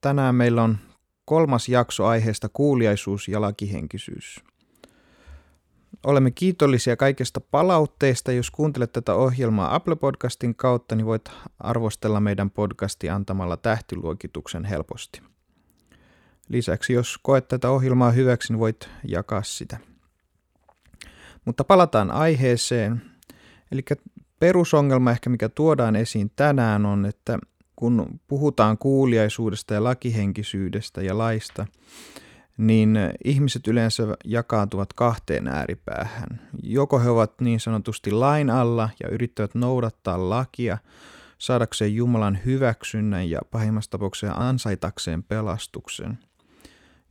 Tänään meillä on kolmas jakso aiheesta kuuliaisuus ja lakihenkisyys. Olemme kiitollisia kaikesta palautteesta. Jos kuuntelet tätä ohjelmaa Apple Podcastin kautta, niin voit arvostella meidän podcasti antamalla tähtiluokituksen helposti. Lisäksi, jos koet tätä ohjelmaa hyväksi, niin voit jakaa sitä. Mutta palataan aiheeseen. Eli perusongelma ehkä mikä tuodaan esiin tänään on, että kun puhutaan kuuliaisuudesta ja lakihenkisyydestä ja laista, niin ihmiset yleensä jakaantuvat kahteen ääripäähän. Joko he ovat niin sanotusti lain alla ja yrittävät noudattaa lakia saadakseen Jumalan hyväksynnän ja pahimmassa tapauksessa ansaitakseen pelastuksen.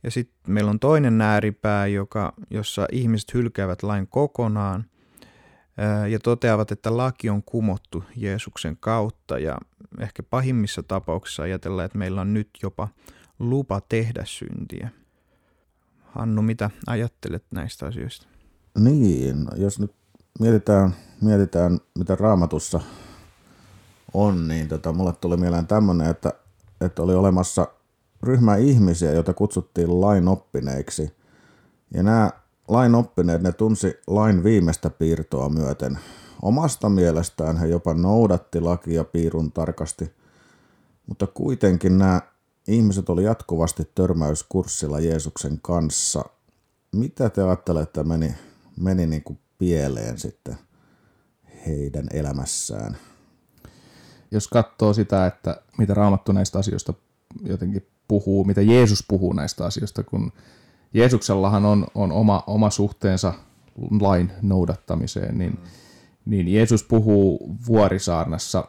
Ja sitten meillä on toinen ääripää, joka, jossa ihmiset hylkäävät lain kokonaan ja toteavat, että laki on kumottu Jeesuksen kautta ja ehkä pahimmissa tapauksissa ajatellaan, että meillä on nyt jopa lupa tehdä syntiä. Hannu, mitä ajattelet näistä asioista? Niin, jos nyt mietitään, mietitään mitä raamatussa on, niin tota, mulle tuli mieleen tämmöinen, että, että oli olemassa ryhmä ihmisiä, joita kutsuttiin lainoppineiksi. Ja nämä lainoppineet, ne tunsi lain viimeistä piirtoa myöten Omasta mielestään he jopa noudatti lakia piirun tarkasti, mutta kuitenkin nämä ihmiset oli jatkuvasti törmäyskurssilla Jeesuksen kanssa. Mitä te ajattelette meni, meni niin kuin pieleen sitten heidän elämässään? Jos katsoo sitä, että mitä Raamattu näistä asioista jotenkin puhuu, mitä Jeesus puhuu näistä asioista, kun Jeesuksellahan on, on oma, oma suhteensa lain noudattamiseen, niin niin Jeesus puhuu vuorisaarnassa,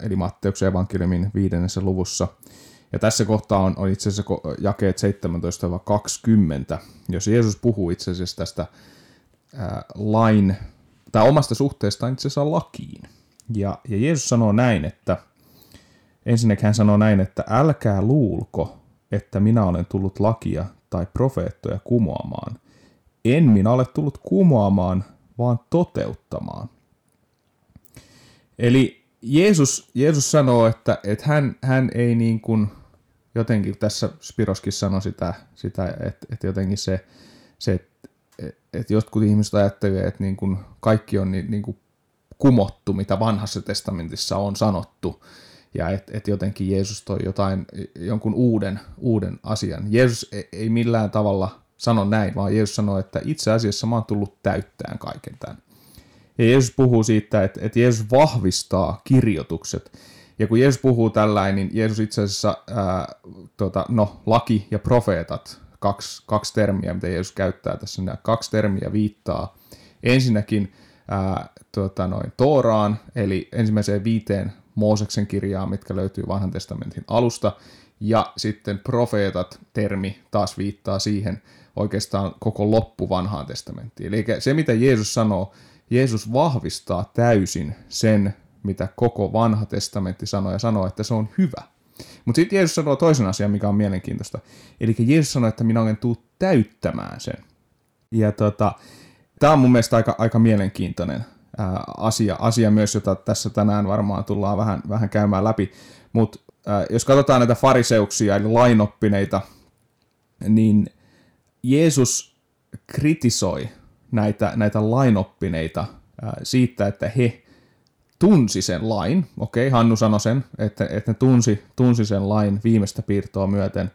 eli Matteuksen evankeliumin viidennessä luvussa. Ja tässä kohtaa on, on itse asiassa jakeet 17-20, jos Jeesus puhuu itse asiassa tästä ää, lain, tai omasta suhteestaan itse asiassa lakiin. Ja, ja Jeesus sanoo näin, että ensinnäkin hän sanoo näin, että älkää luulko, että minä olen tullut lakia tai profeettoja kumoamaan. En minä ole tullut kumoamaan, vaan toteuttamaan. Eli Jeesus, Jeesus sanoo, että, että hän, hän ei niin kuin, jotenkin tässä Spiroskin sanoi sitä, sitä että, että jotenkin se, se että, että jotkut ihmiset ajattelevat, että niin kuin kaikki on niin, niin kuin kumottu, mitä vanhassa testamentissa on sanottu, ja että et jotenkin Jeesus toi jotain, jonkun uuden, uuden asian. Jeesus ei, ei millään tavalla sano näin, vaan Jeesus sanoo, että itse asiassa mä oon tullut täyttämään kaiken tämän. Ja Jeesus puhuu siitä, että, että Jeesus vahvistaa kirjoitukset. Ja kun Jeesus puhuu tällainen, niin Jeesus itse asiassa, ää, tota, no, laki ja profeetat, kaksi, kaksi termiä, mitä Jeesus käyttää tässä, nämä kaksi termiä viittaa ensinnäkin ää, tota, noin, Tooraan, eli ensimmäiseen viiteen Mooseksen kirjaan, mitkä löytyy vanhan testamentin alusta, ja sitten profeetat termi taas viittaa siihen oikeastaan koko loppu vanhaan testamenttiin. Eli se, mitä Jeesus sanoo, Jeesus vahvistaa täysin sen, mitä koko vanha testamentti sanoo ja sanoo, että se on hyvä. Mutta sitten Jeesus sanoo toisen asian, mikä on mielenkiintoista. Eli Jeesus sanoo, että minä olen tullut täyttämään sen. Ja tota, tämä on mun mielestä aika, aika mielenkiintoinen asia, asia myös, jota tässä tänään varmaan tullaan vähän, vähän käymään läpi. Mutta jos katsotaan näitä fariseuksia eli lainoppineita, niin Jeesus kritisoi näitä, näitä lainoppineita siitä, että he tunsi sen lain. Okei, Hannu sanoi sen, että, että ne tunsi, tunsi sen lain viimeistä piirtoa myöten,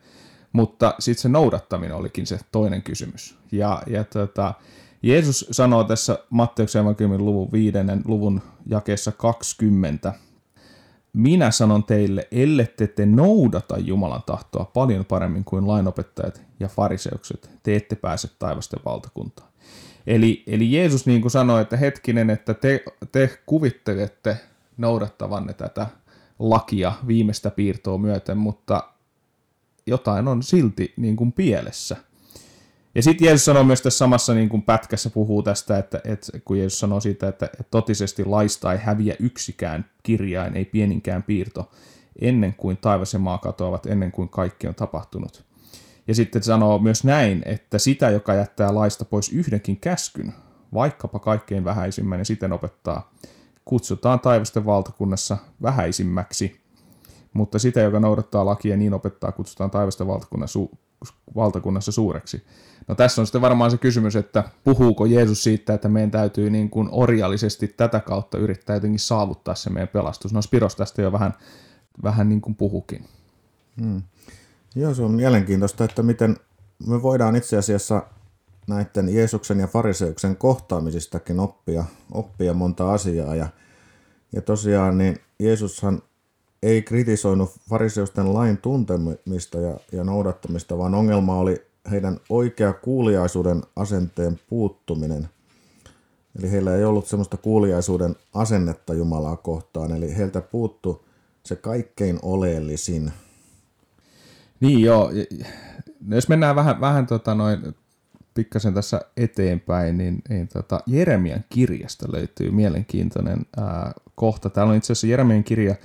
mutta sitten se noudattaminen olikin se toinen kysymys. Ja, ja tota, Jeesus sanoo tässä Matteuksen evankeliumin luvun viidennen luvun jakeessa 20, minä sanon teille, ellette te noudata Jumalan tahtoa paljon paremmin kuin lainopettajat ja fariseukset, te ette pääse taivasten valtakuntaan. Eli, eli Jeesus niin kuin sanoi, että hetkinen, että te, te kuvittelette noudattavanne tätä lakia viimeistä piirtoa myöten, mutta jotain on silti niin kuin pielessä. Ja sitten Jeesus sanoo myös tässä samassa niin kuin pätkässä puhuu tästä, että, että kun Jeesus sanoo siitä, että, että totisesti laista ei häviä yksikään kirjain, ei pieninkään piirto, ennen kuin taivas ja maa katoavat, ennen kuin kaikki on tapahtunut. Ja sitten sanoo myös näin, että sitä, joka jättää laista pois yhdenkin käskyn, vaikkapa kaikkein vähäisimmän ja siten opettaa, kutsutaan taivasten valtakunnassa vähäisimmäksi, mutta sitä, joka noudattaa lakia niin opettaa, kutsutaan taivasten valtakunnassa, su- valtakunnassa suureksi. No tässä on sitten varmaan se kysymys, että puhuuko Jeesus siitä, että meidän täytyy niin kuin orjallisesti tätä kautta yrittää jotenkin saavuttaa se meidän pelastus. No Spiros tästä jo vähän, vähän niin kuin puhukin. Hmm. Joo, se on mielenkiintoista, että miten me voidaan itse asiassa näiden Jeesuksen ja fariseuksen kohtaamisistakin oppia, oppia monta asiaa. Ja, ja tosiaan niin Jeesushan ei kritisoinut fariseusten lain tuntemista ja, ja noudattamista, vaan ongelma oli heidän oikea kuuliaisuuden asenteen puuttuminen. Eli heillä ei ollut semmoista kuuliaisuuden asennetta Jumalaa kohtaan, eli heiltä puuttu se kaikkein oleellisin. Niin joo, no jos mennään vähän, vähän tota noin, pikkasen tässä eteenpäin, niin, niin tota, Jeremian kirjasta löytyy mielenkiintoinen ää, kohta. Täällä on itse asiassa Jeremian kirja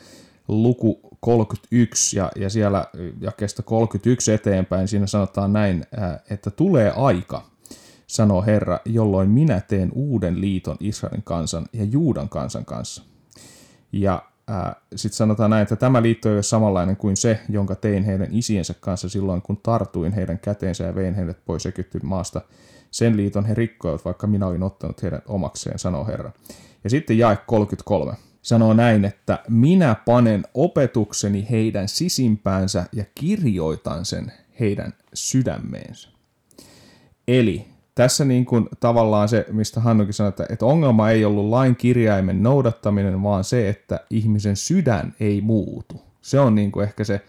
luku 31 ja, ja siellä jakeesta 31 eteenpäin siinä sanotaan näin, että tulee aika, sanoo Herra, jolloin minä teen uuden liiton Israelin kansan ja Juudan kansan kanssa. Ja sitten sanotaan näin, että tämä liitto ei ole samanlainen kuin se, jonka tein heidän isiensä kanssa silloin, kun tartuin heidän käteensä ja vein heidät pois Egyptin maasta. Sen liiton he rikkoivat, vaikka minä olin ottanut heidän omakseen, sanoo Herra. Ja sitten jae 33 sanoo näin, että minä panen opetukseni heidän sisimpäänsä ja kirjoitan sen heidän sydämeensä. Eli tässä niin kuin tavallaan se, mistä Hannukin sanoi, että, että ongelma ei ollut lain kirjaimen noudattaminen, vaan se, että ihmisen sydän ei muutu. Se on niin kuin ehkä se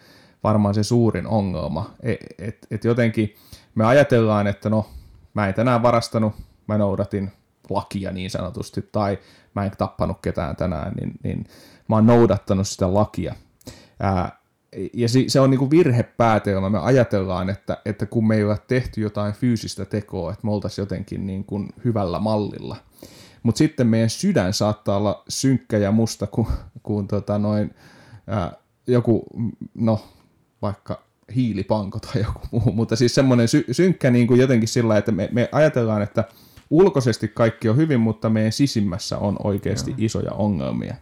varmaan se suurin ongelma. Että et, et jotenkin me ajatellaan, että no, mä en tänään varastanut, mä noudatin lakia niin sanotusti, tai mä en tappanut ketään tänään, niin, niin mä oon noudattanut sitä lakia. Ää, ja se on niinku virhepäätelmä. Me ajatellaan, että, että kun me ei ole tehty jotain fyysistä tekoa, että me oltaisiin jotenkin niin kuin hyvällä mallilla. Mutta sitten meidän sydän saattaa olla synkkä ja musta kuin, kuin tota noin, ää, joku, no vaikka hiilipanko tai joku muu, mutta siis semmoinen sy- synkkä niin kuin jotenkin sillä että me, me ajatellaan, että ulkoisesti kaikki on hyvin, mutta meidän sisimmässä on oikeasti Joo. isoja ongelmia.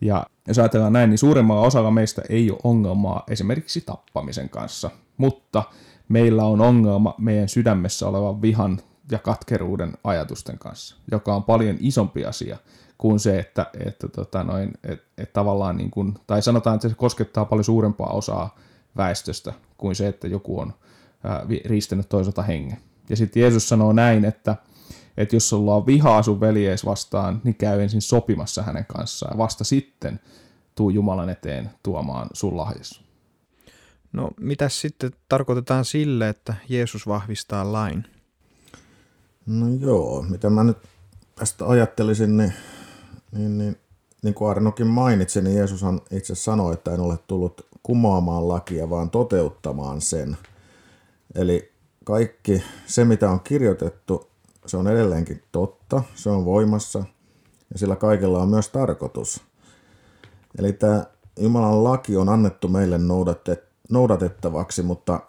Ja jos ajatellaan näin, niin suurimmalla osalla meistä ei ole ongelmaa esimerkiksi tappamisen kanssa, mutta meillä on ongelma meidän sydämessä olevan vihan ja katkeruuden ajatusten kanssa, joka on paljon isompi asia kuin se, että, että tota noin, et, et tavallaan niin kuin, tai sanotaan, että se koskettaa paljon suurempaa osaa väestöstä kuin se, että joku on ää, riistänyt toiselta hengen. Ja sitten Jeesus sanoo näin, että että jos sulla on vihaa sun veljees vastaan, niin käy ensin sopimassa hänen kanssaan ja vasta sitten tuu Jumalan eteen tuomaan sun lahjas. No mitä sitten tarkoitetaan sille, että Jeesus vahvistaa lain? No joo, mitä mä nyt tästä ajattelisin, niin, niin, niin, niin kuin Arnokin mainitsi, niin Jeesushan itse sanoi, että en ole tullut kumoamaan lakia, vaan toteuttamaan sen. Eli kaikki se, mitä on kirjoitettu, se on edelleenkin totta, se on voimassa ja sillä kaikella on myös tarkoitus. Eli tämä Jumalan laki on annettu meille noudatettavaksi, mutta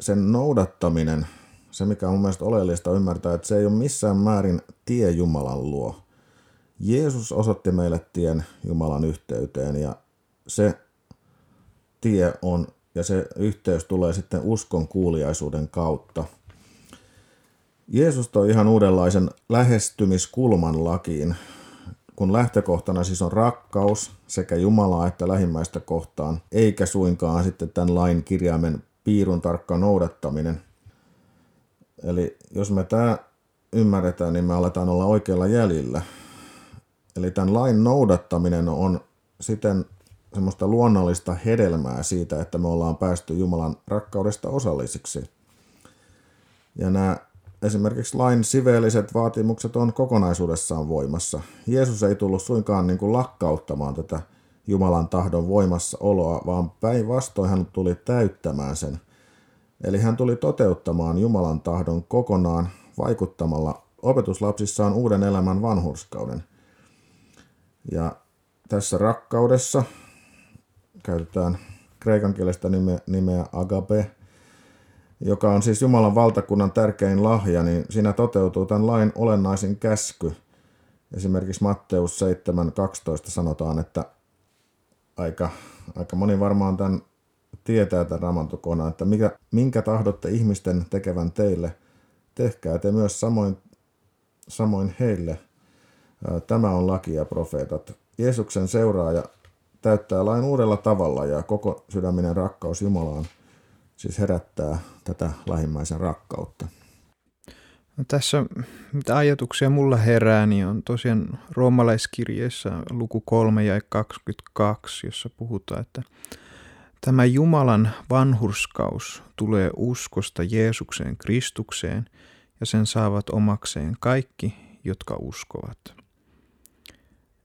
sen noudattaminen, se mikä on mun mielestä oleellista ymmärtää, että se ei ole missään määrin tie Jumalan luo. Jeesus osoitti meille tien Jumalan yhteyteen ja se tie on ja se yhteys tulee sitten uskon kuuliaisuuden kautta – Jeesus toi ihan uudenlaisen lähestymiskulman lakiin, kun lähtökohtana siis on rakkaus sekä Jumalaa että lähimmäistä kohtaan, eikä suinkaan sitten tämän lain kirjaimen piirun tarkka noudattaminen. Eli jos me tämä ymmärretään, niin me aletaan olla oikealla jäljellä. Eli tämän lain noudattaminen on siten semmoista luonnollista hedelmää siitä, että me ollaan päästy Jumalan rakkaudesta osallisiksi. Ja nämä esimerkiksi lain siveelliset vaatimukset on kokonaisuudessaan voimassa. Jeesus ei tullut suinkaan niin kuin lakkauttamaan tätä Jumalan tahdon voimassaoloa, vaan päinvastoin hän tuli täyttämään sen. Eli hän tuli toteuttamaan Jumalan tahdon kokonaan vaikuttamalla opetuslapsissaan uuden elämän vanhurskauden. Ja tässä rakkaudessa käytetään kreikan kielestä nimeä, nimeä agape, joka on siis Jumalan valtakunnan tärkein lahja, niin siinä toteutuu tämän lain olennaisin käsky. Esimerkiksi Matteus 7.12 sanotaan, että aika, aika moni varmaan tämän tietää tämän raamatun että mikä, minkä tahdotte ihmisten tekevän teille, tehkää te myös samoin, samoin heille. Tämä on laki ja profeetat. Jeesuksen seuraaja täyttää lain uudella tavalla ja koko sydäminen rakkaus Jumalaan siis herättää tätä lähimmäisen rakkautta. No tässä, mitä ajatuksia mulla herää, niin on tosiaan roomalaiskirjeessä luku 3 ja 22, jossa puhutaan, että tämä Jumalan vanhurskaus tulee uskosta Jeesukseen Kristukseen ja sen saavat omakseen kaikki, jotka uskovat.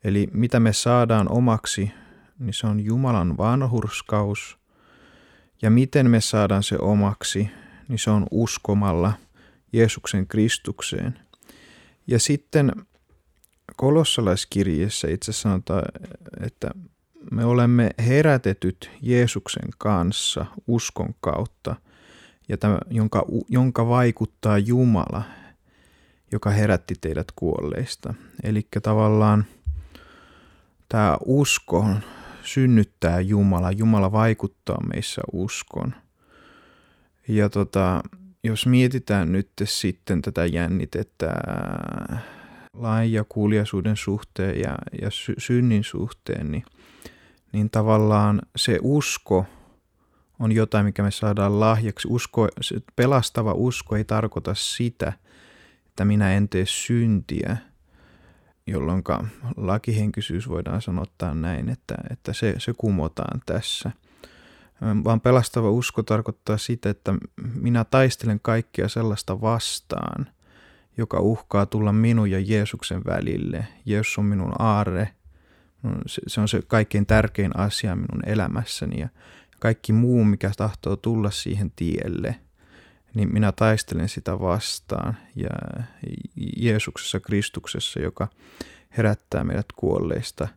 Eli mitä me saadaan omaksi, niin se on Jumalan vanhurskaus. Ja miten me saadaan se omaksi, niin se on uskomalla Jeesuksen Kristukseen. Ja sitten kolossalaiskirjeessä itse sanotaan, että me olemme herätetyt Jeesuksen kanssa uskon kautta, ja tämä, jonka, jonka vaikuttaa Jumala, joka herätti teidät kuolleista. Eli tavallaan tämä usko synnyttää Jumala, Jumala vaikuttaa meissä uskon. Ja tota, jos mietitään nyt sitten tätä jännitettä lain ja kuuliaisuuden suhteen ja, ja sy- synnin suhteen, niin, niin tavallaan se usko on jotain, mikä me saadaan lahjaksi. Usko, pelastava usko ei tarkoita sitä, että minä en tee syntiä – jolloin lakihenkisyys voidaan sanottaa näin, että, että se, se kumotaan tässä. Vaan pelastava usko tarkoittaa sitä, että minä taistelen kaikkea sellaista vastaan, joka uhkaa tulla minun ja Jeesuksen välille. Jeesus on minun aarre, se on se kaikkein tärkein asia minun elämässäni ja kaikki muu, mikä tahtoo tulla siihen tielle – niin minä taistelen sitä vastaan. Ja Jeesuksessa Kristuksessa, joka herättää meidät kuolleista.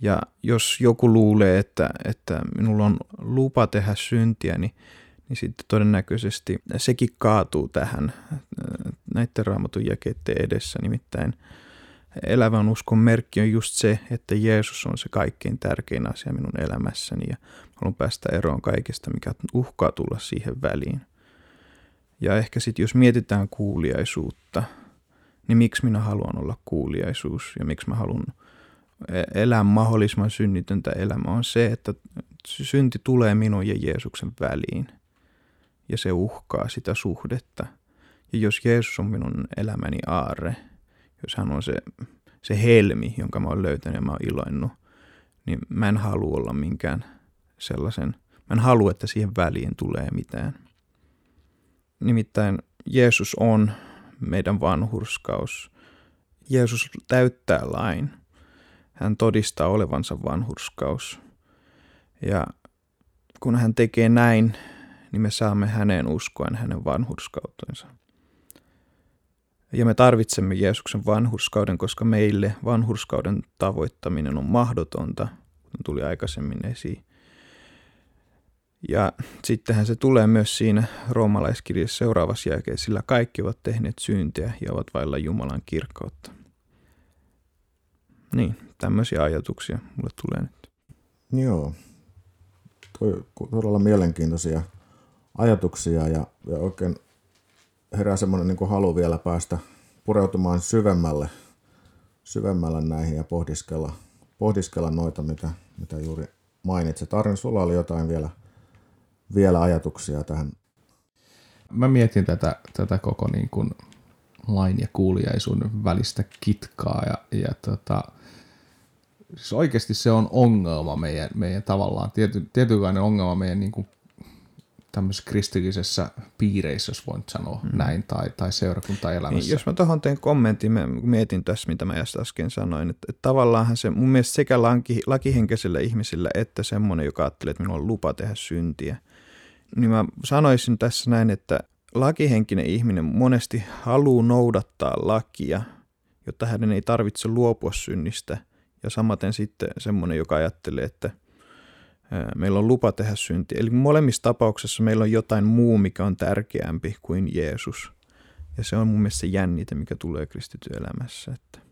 Ja jos joku luulee, että, että minulla on lupa tehdä syntiä, niin, niin sitten todennäköisesti sekin kaatuu tähän näiden raamatun jakeiden edessä. Nimittäin elävän uskon merkki on just se, että Jeesus on se kaikkein tärkein asia minun elämässäni ja haluan päästä eroon kaikesta, mikä uhkaa tulla siihen väliin. Ja ehkä sitten jos mietitään kuuliaisuutta, niin miksi minä haluan olla kuuliaisuus ja miksi mä haluan e- elää mahdollisimman synnitöntä elämää on se, että synti tulee minun ja Jeesuksen väliin ja se uhkaa sitä suhdetta. Ja jos Jeesus on minun elämäni aarre, jos hän on se, se helmi, jonka mä oon löytänyt ja mä oon iloinnut, niin mä en halua olla minkään sellaisen, mä en halua, että siihen väliin tulee mitään. Nimittäin Jeesus on meidän vanhurskaus. Jeesus täyttää lain. Hän todistaa olevansa vanhurskaus. Ja kun hän tekee näin, niin me saamme hänen uskoen hänen vanhurskautensa. Ja me tarvitsemme Jeesuksen vanhurskauden, koska meille vanhurskauden tavoittaminen on mahdotonta, kun tuli aikaisemmin esiin. Ja sittenhän se tulee myös siinä roomalaiskirjassa seuraavassa jälkeen, sillä kaikki ovat tehneet syntiä ja ovat vailla Jumalan kirkkautta. Niin, tämmöisiä ajatuksia mulle tulee nyt. Joo, Toi, todella mielenkiintoisia ajatuksia ja, ja oikein herää semmoinen niin halu vielä päästä pureutumaan syvemmälle, syvemmälle näihin ja pohdiskella, pohdiskella noita, mitä, mitä juuri mainitsit. Arjen, sulla oli jotain vielä – vielä ajatuksia tähän? Mä mietin tätä, tätä koko niin kuin lain ja kuuliaisuuden välistä kitkaa ja, ja tota, siis oikeasti se on ongelma meidän, meidän tavallaan, tiety, tietynlainen ongelma meidän niin kuin tämmöisessä kristillisessä piireissä, jos voin sanoa mm. näin, tai, tai seurakuntaelämässä. Niin, jos mä tuohon teen kommentin, mä mietin tässä, mitä mä äsken sanoin, että, että tavallaan se mun mielestä sekä laki, lakihenkisellä ihmisillä että semmoinen, joka ajattelee, että minulla on lupa tehdä syntiä, niin mä sanoisin tässä näin, että lakihenkinen ihminen monesti haluaa noudattaa lakia, jotta hänen ei tarvitse luopua synnistä, ja samaten sitten semmoinen, joka ajattelee, että – meillä on lupa tehdä synti. Eli molemmissa tapauksissa meillä on jotain muu, mikä on tärkeämpi kuin Jeesus. Ja se on mun mielestä se jännite, mikä tulee kristityn elämässä. Että,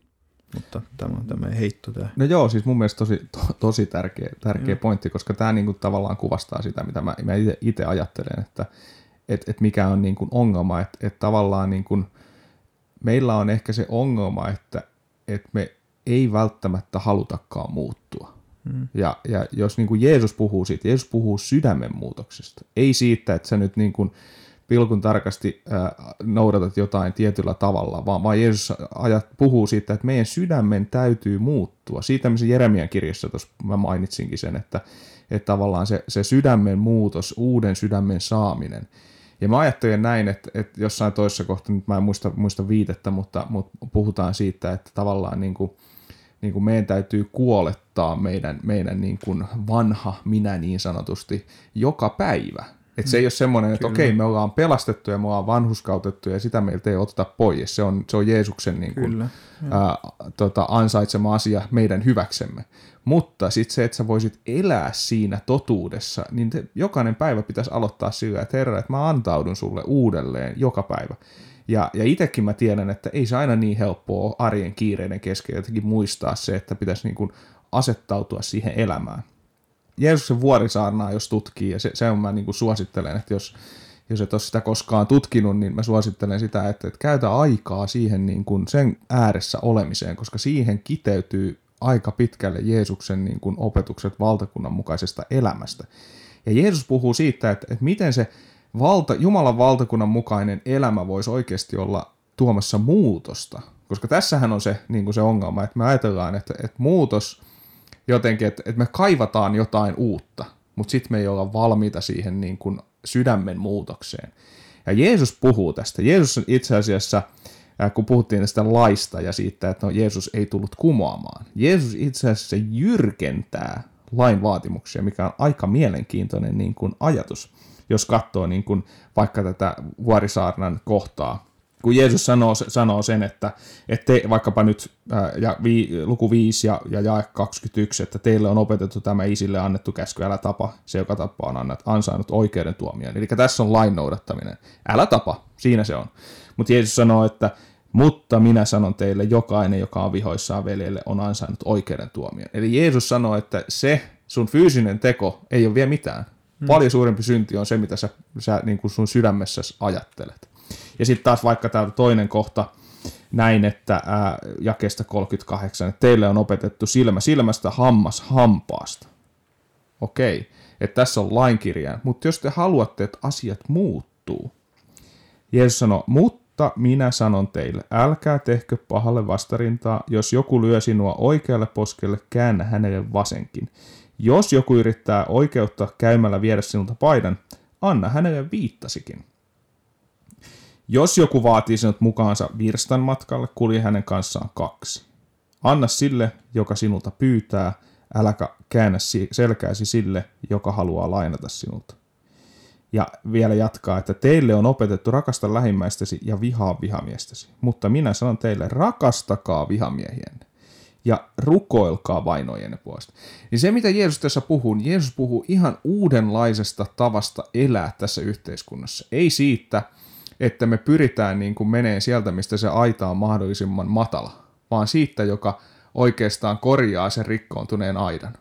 mutta tämä on tämä heitto tämä. No joo, siis mun mielestä tosi, to, tosi tärkeä, tärkeä pointti, koska tämä niinku tavallaan kuvastaa sitä, mitä mä, mä itse ajattelen, että et, et mikä on niinku ongelma, että et tavallaan niinku, meillä on ehkä se ongelma, että et me ei välttämättä halutakaan muuttua. Mm. Ja, ja jos niin kuin Jeesus puhuu siitä, Jeesus puhuu sydämen muutoksesta. Ei siitä, että sä nyt niin kuin pilkun tarkasti noudatat jotain tietyllä tavalla, vaan, vaan Jeesus ajat, puhuu siitä, että meidän sydämen täytyy muuttua. Siitä, missä Jeremian kirjassa tuossa mä mainitsinkin sen, että, että tavallaan se, se sydämen muutos, uuden sydämen saaminen. Ja mä ajattelen näin, että, että jossain toisessa kohtaa, nyt mä en muista, muista viitettä, mutta, mutta puhutaan siitä, että tavallaan niin kuin, niin kuin meidän täytyy kuolettaa meidän, meidän niin kuin vanha minä niin sanotusti joka päivä. Että se ei ole semmoinen, että okei, me ollaan pelastettu ja me ollaan vanhuskautettu ja sitä meiltä ei oteta pois. Se on, se on Jeesuksen niin kuin, ää, tota, ansaitsema asia meidän hyväksemme. Mutta sitten se, että sä voisit elää siinä totuudessa, niin te, jokainen päivä pitäisi aloittaa sillä, että herra, että mä antaudun sulle uudelleen joka päivä. Ja, ja itsekin mä tiedän, että ei se aina niin helppoa arjen kiireiden kesken jotenkin muistaa se, että pitäisi niin kuin asettautua siihen elämään. Jeesuksen vuorisaarnaa, jos tutkii, ja se, se on mä niin kuin suosittelen, että jos, jos et ole sitä koskaan tutkinut, niin mä suosittelen sitä, että, että käytä aikaa siihen niin kuin sen ääressä olemiseen, koska siihen kiteytyy aika pitkälle Jeesuksen niin kuin opetukset valtakunnan mukaisesta elämästä. Ja Jeesus puhuu siitä, että, että miten se valta, Jumalan valtakunnan mukainen elämä voisi oikeasti olla tuomassa muutosta. Koska tässähän on se, niin kuin se ongelma, että me ajatellaan, että, että muutos jotenkin, että, että me kaivataan jotain uutta, mutta sitten me ei olla valmiita siihen niin kuin sydämen muutokseen. Ja Jeesus puhuu tästä. Jeesus itse asiassa, kun puhuttiin tästä laista ja siitä, että no, Jeesus ei tullut kumoamaan. Jeesus itse asiassa jyrkentää lain vaatimuksia, mikä on aika mielenkiintoinen niin kuin ajatus jos katsoo niin kuin vaikka tätä vuorisaarnan kohtaa, kun Jeesus sanoo, sanoo sen, että, että te, vaikkapa nyt ää, ja vi, luku 5 ja, ja jae 21, että teille on opetettu tämä isille annettu käsky, älä tapa, se joka tappaa on annat, ansainnut oikeuden tuomion. Eli tässä on lain noudattaminen. Älä tapa, siinä se on. Mutta Jeesus sanoo, että mutta minä sanon teille, jokainen, joka on vihoissaan veljelle, on ansainnut oikeuden tuomion. Eli Jeesus sanoo, että se sun fyysinen teko ei ole vielä mitään. Hmm. Paljon suurempi synti on se, mitä sä, sä niin kuin sun sydämessä ajattelet. Ja sitten taas vaikka tämä toinen kohta, näin, että ää, jakesta 38, että teille on opetettu silmä silmästä, hammas hampaasta. Okei, että tässä on lainkirjaan, mutta jos te haluatte, että asiat muuttuu, Jeesus sanoi, mutta minä sanon teille, älkää tehkö pahalle vastarintaa, jos joku lyö sinua oikealle poskelle, käännä hänelle vasenkin. Jos joku yrittää oikeutta käymällä viedä sinulta paidan, anna hänelle viittasikin. Jos joku vaatii sinut mukaansa virstan matkalle, kulje hänen kanssaan kaksi. Anna sille, joka sinulta pyytää, äläkä käännä selkääsi sille, joka haluaa lainata sinulta. Ja vielä jatkaa, että teille on opetettu rakasta lähimmäistäsi ja vihaa vihamiestäsi. Mutta minä sanon teille, rakastakaa vihamiehienne ja rukoilkaa vainojenne puolesta. Niin se, mitä Jeesus tässä puhuu, niin Jeesus puhuu ihan uudenlaisesta tavasta elää tässä yhteiskunnassa. Ei siitä, että me pyritään niin kuin menee sieltä, mistä se aita on mahdollisimman matala, vaan siitä, joka oikeastaan korjaa sen rikkoontuneen aidan.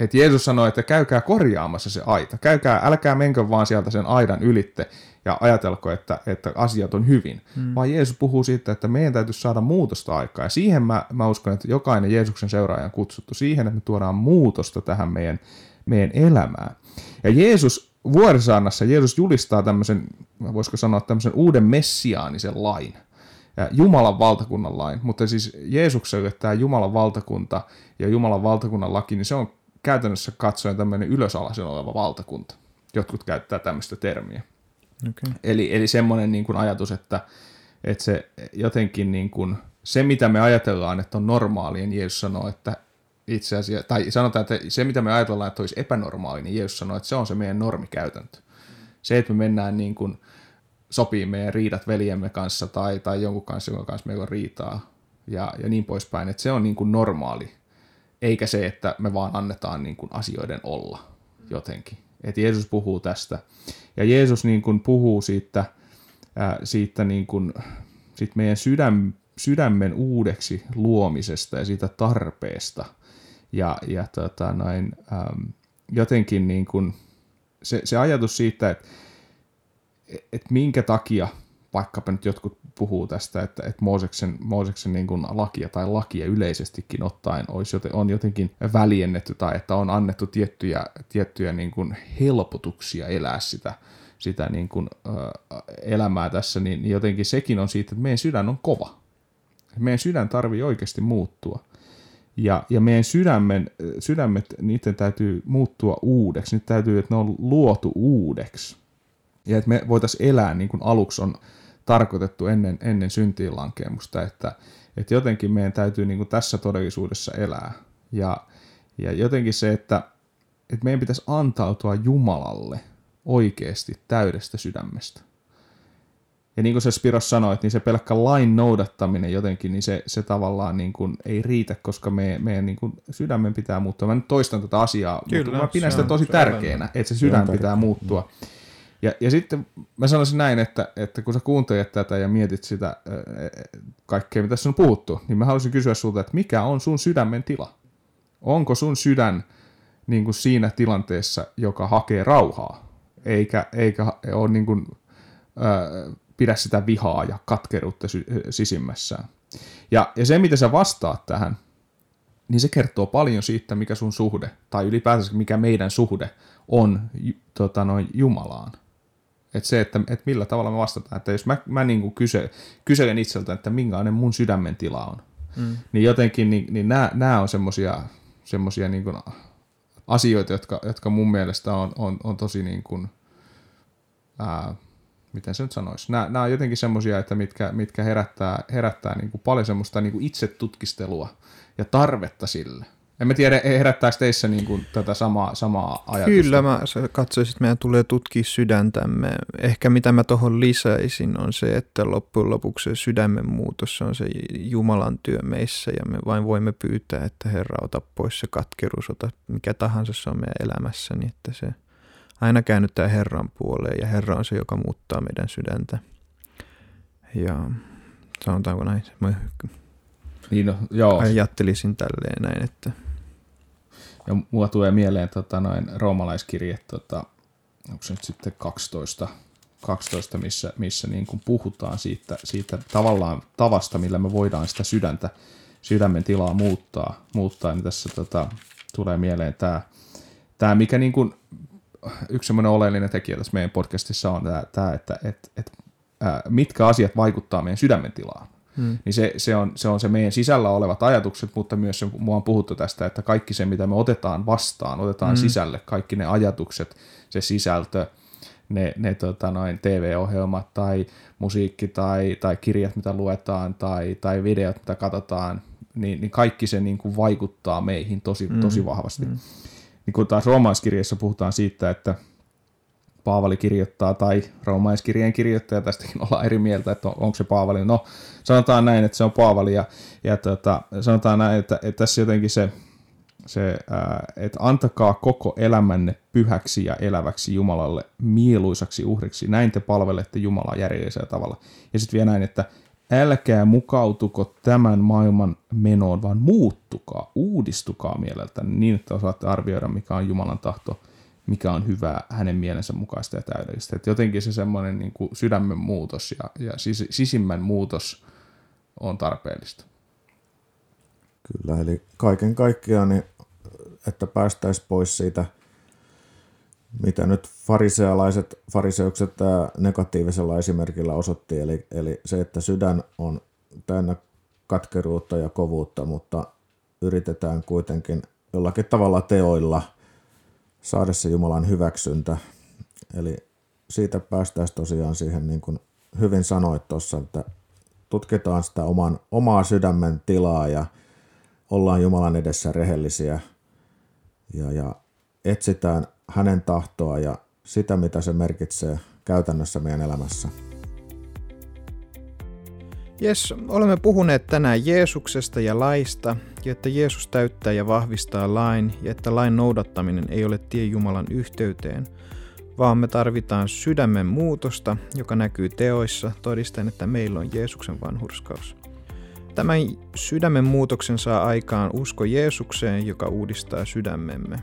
Et Jeesus sanoi, että käykää korjaamassa se aita. Käykää, älkää menkö vaan sieltä sen aidan ylitte ja ajatelko, että, että asiat on hyvin. Hmm. Vaan Jeesus puhuu siitä, että meidän täytyy saada muutosta aikaa. Ja siihen mä, mä uskon, että jokainen Jeesuksen seuraaja on kutsuttu siihen, että me tuodaan muutosta tähän meidän, meidän elämään. Ja Jeesus vuorisaannassa Jeesus julistaa tämmöisen, voisiko sanoa tämmöisen uuden messiaanisen lain, ja Jumalan valtakunnan lain, mutta siis Jeesukselle tämä Jumalan valtakunta ja Jumalan valtakunnan laki, niin se on käytännössä katsoen tämmöinen ylösalaisen oleva valtakunta. Jotkut käyttää tämmöistä termiä. Okay. Eli, eli semmoinen niin kuin ajatus, että, että se jotenkin niin kuin, se, mitä me ajatellaan, että on normaalia, niin Jeesus sanoo, että itse asiassa, tai sanotaan, että se, mitä me ajatellaan, että olisi epänormaali, niin Jeesus sanoo, että se on se meidän normikäytäntö. Se, että me mennään niin kuin, sopii meidän riidat veljemme kanssa tai, tai jonkun kanssa, jonka kanssa meillä on riitaa ja, ja niin poispäin, että se on niin kuin normaali, eikä se, että me vaan annetaan niin kuin asioiden olla jotenkin. Että Jeesus puhuu tästä. Ja Jeesus niin kuin puhuu siitä, ää, siitä, niin kuin, siitä meidän sydäm, sydämen uudeksi luomisesta ja siitä tarpeesta. Ja, ja tota, noin, äm, jotenkin niin kuin, se, se ajatus siitä, että et minkä takia vaikkapa nyt jotkut puhuu tästä, että, että Mooseksen, Mooseksen niin kuin lakia tai lakia yleisestikin ottaen olisi joten, on jotenkin väljennetty tai että on annettu tiettyjä, tiettyjä niin kuin helpotuksia elää sitä, sitä niin kuin, äh, elämää tässä, niin, niin jotenkin sekin on siitä, että meidän sydän on kova. Meidän sydän tarvii oikeasti muuttua. Ja, ja meidän sydämen, sydämet, niiden täytyy muuttua uudeksi. Nyt täytyy, että ne on luotu uudeksi. Ja että me voitaisiin elää niin kuin aluksi on tarkoitettu ennen, ennen syntiin lankemusta, että, että jotenkin meidän täytyy niin kuin tässä todellisuudessa elää. Ja, ja jotenkin se, että, että meidän pitäisi antautua Jumalalle oikeasti täydestä sydämestä. Ja niin kuin se Spiros sanoi, että niin se pelkkä lain noudattaminen jotenkin, niin se, se tavallaan niin kuin ei riitä, koska me, meidän niin kuin sydämen pitää muuttua. Mä nyt toistan tätä asiaa, Kyllä, mutta mä pidän sitä tosi tärkeänä, että se sydän pitää muuttua. Ja, ja sitten mä sanoisin näin, että, että kun sä kuuntelet tätä ja mietit sitä kaikkea, mitä tässä on puhuttu, niin mä haluaisin kysyä sulta, että mikä on sun sydämen tila? Onko sun sydän niin kuin siinä tilanteessa, joka hakee rauhaa, eikä, eikä ole niin kuin, äh, pidä sitä vihaa ja katkeruutta sy- sisimmässään? Ja, ja se, mitä sä vastaat tähän, niin se kertoo paljon siitä, mikä sun suhde, tai ylipäätänsä mikä meidän suhde on tota, noin Jumalaan. Että se, että, että millä tavalla me vastataan. Että jos mä, mä niin kuin kyse, kyselen itseltä, että minkälainen mun sydämen tila on, mm. niin jotenkin niin, niin nämä, nämä on semmoisia semmosia niin asioita, jotka, jotka mun mielestä on, on, on tosi niin kuin, ää, miten se nyt sanoisi, nämä, nämä on jotenkin semmoisia, että mitkä, mitkä herättää, herättää niin kuin paljon semmoista niin kuin itsetutkistelua ja tarvetta sille. En mä tiedä, herättääkö teissä niin kuin tätä samaa, samaa ajatusta? Kyllä, mä katsoisin, että meidän tulee tutkia sydäntämme. Ehkä mitä mä tuohon lisäisin on se, että loppujen lopuksi se sydämen muutos on se Jumalan työ meissä ja me vain voimme pyytää, että Herra ota pois se katkeruus, ota mikä tahansa se on meidän elämässä, niin että se aina käännyttää Herran puoleen ja Herra on se, joka muuttaa meidän sydäntä. Ja sanotaanko näin, mä niin no, joo. ajattelisin tälleen näin, että ja mua tulee mieleen tota, noin roomalaiskirje, tota, onko se nyt sitten 12, 12 missä, missä niin kuin puhutaan siitä, siitä tavallaan tavasta, millä me voidaan sitä sydäntä, sydämen tilaa muuttaa. muuttaa niin tässä tota, tulee mieleen tämä, tämä mikä niin kuin, yksi semmoinen oleellinen tekijä tässä meidän podcastissa on tämä, tämä että et, et, ää, mitkä asiat vaikuttaa meidän sydämen tilaan. Mm. Niin se, se, on, se on se meidän sisällä olevat ajatukset, mutta myös se, mua on puhuttu tästä, että kaikki se, mitä me otetaan vastaan, otetaan mm. sisälle, kaikki ne ajatukset, se sisältö, ne, ne tota noin, TV-ohjelmat tai musiikki tai, tai kirjat, mitä luetaan tai, tai videot, mitä katsotaan, niin, niin kaikki se niin kuin vaikuttaa meihin tosi, mm. tosi vahvasti. Mm. Niin kun taas roomaiskirjassa puhutaan siitä, että Paavali kirjoittaa tai roomaiskirjeen kirjoittaja, tästäkin ollaan eri mieltä, että onko se Paavali. No, sanotaan näin, että se on Paavali ja, ja tota, sanotaan näin, että, että tässä jotenkin se, se ää, että antakaa koko elämänne pyhäksi ja eläväksi Jumalalle mieluisaksi uhriksi. Näin te palvelette Jumalaa järjellisellä tavalla. Ja sitten vielä näin, että älkää mukautuko tämän maailman menoon, vaan muuttukaa, uudistukaa mieleltä niin, että osaatte arvioida, mikä on Jumalan tahto – mikä on hyvää hänen mielensä mukaista ja täydellistä. Et jotenkin se semmoinen niin kuin sydämen muutos ja, ja sis, sisimmän muutos on tarpeellista. Kyllä, eli kaiken kaikkiaan, niin, että päästäisiin pois siitä mitä nyt farisealaiset fariseukset negatiivisella esimerkillä osoitti, eli, eli se, että sydän on täynnä katkeruutta ja kovuutta, mutta yritetään kuitenkin jollakin tavalla teoilla saada se Jumalan hyväksyntä. Eli siitä päästäisiin tosiaan siihen, niin kuin hyvin sanoit tuossa, että tutkitaan sitä oman, omaa sydämen tilaa ja ollaan Jumalan edessä rehellisiä ja, ja etsitään hänen tahtoa ja sitä, mitä se merkitsee käytännössä meidän elämässä. Jes, olemme puhuneet tänään Jeesuksesta ja laista, ja että Jeesus täyttää ja vahvistaa lain, ja että lain noudattaminen ei ole tie Jumalan yhteyteen, vaan me tarvitaan sydämen muutosta, joka näkyy teoissa, todistaen, että meillä on Jeesuksen vanhurskaus. Tämän sydämen muutoksen saa aikaan usko Jeesukseen, joka uudistaa sydämemme.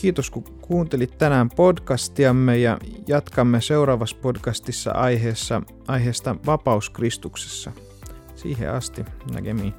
Kiitos kun kuuntelit tänään podcastiamme ja jatkamme seuraavassa podcastissa aiheessa, aiheesta Vapaus Kristuksessa. Siihen asti, näkemiin.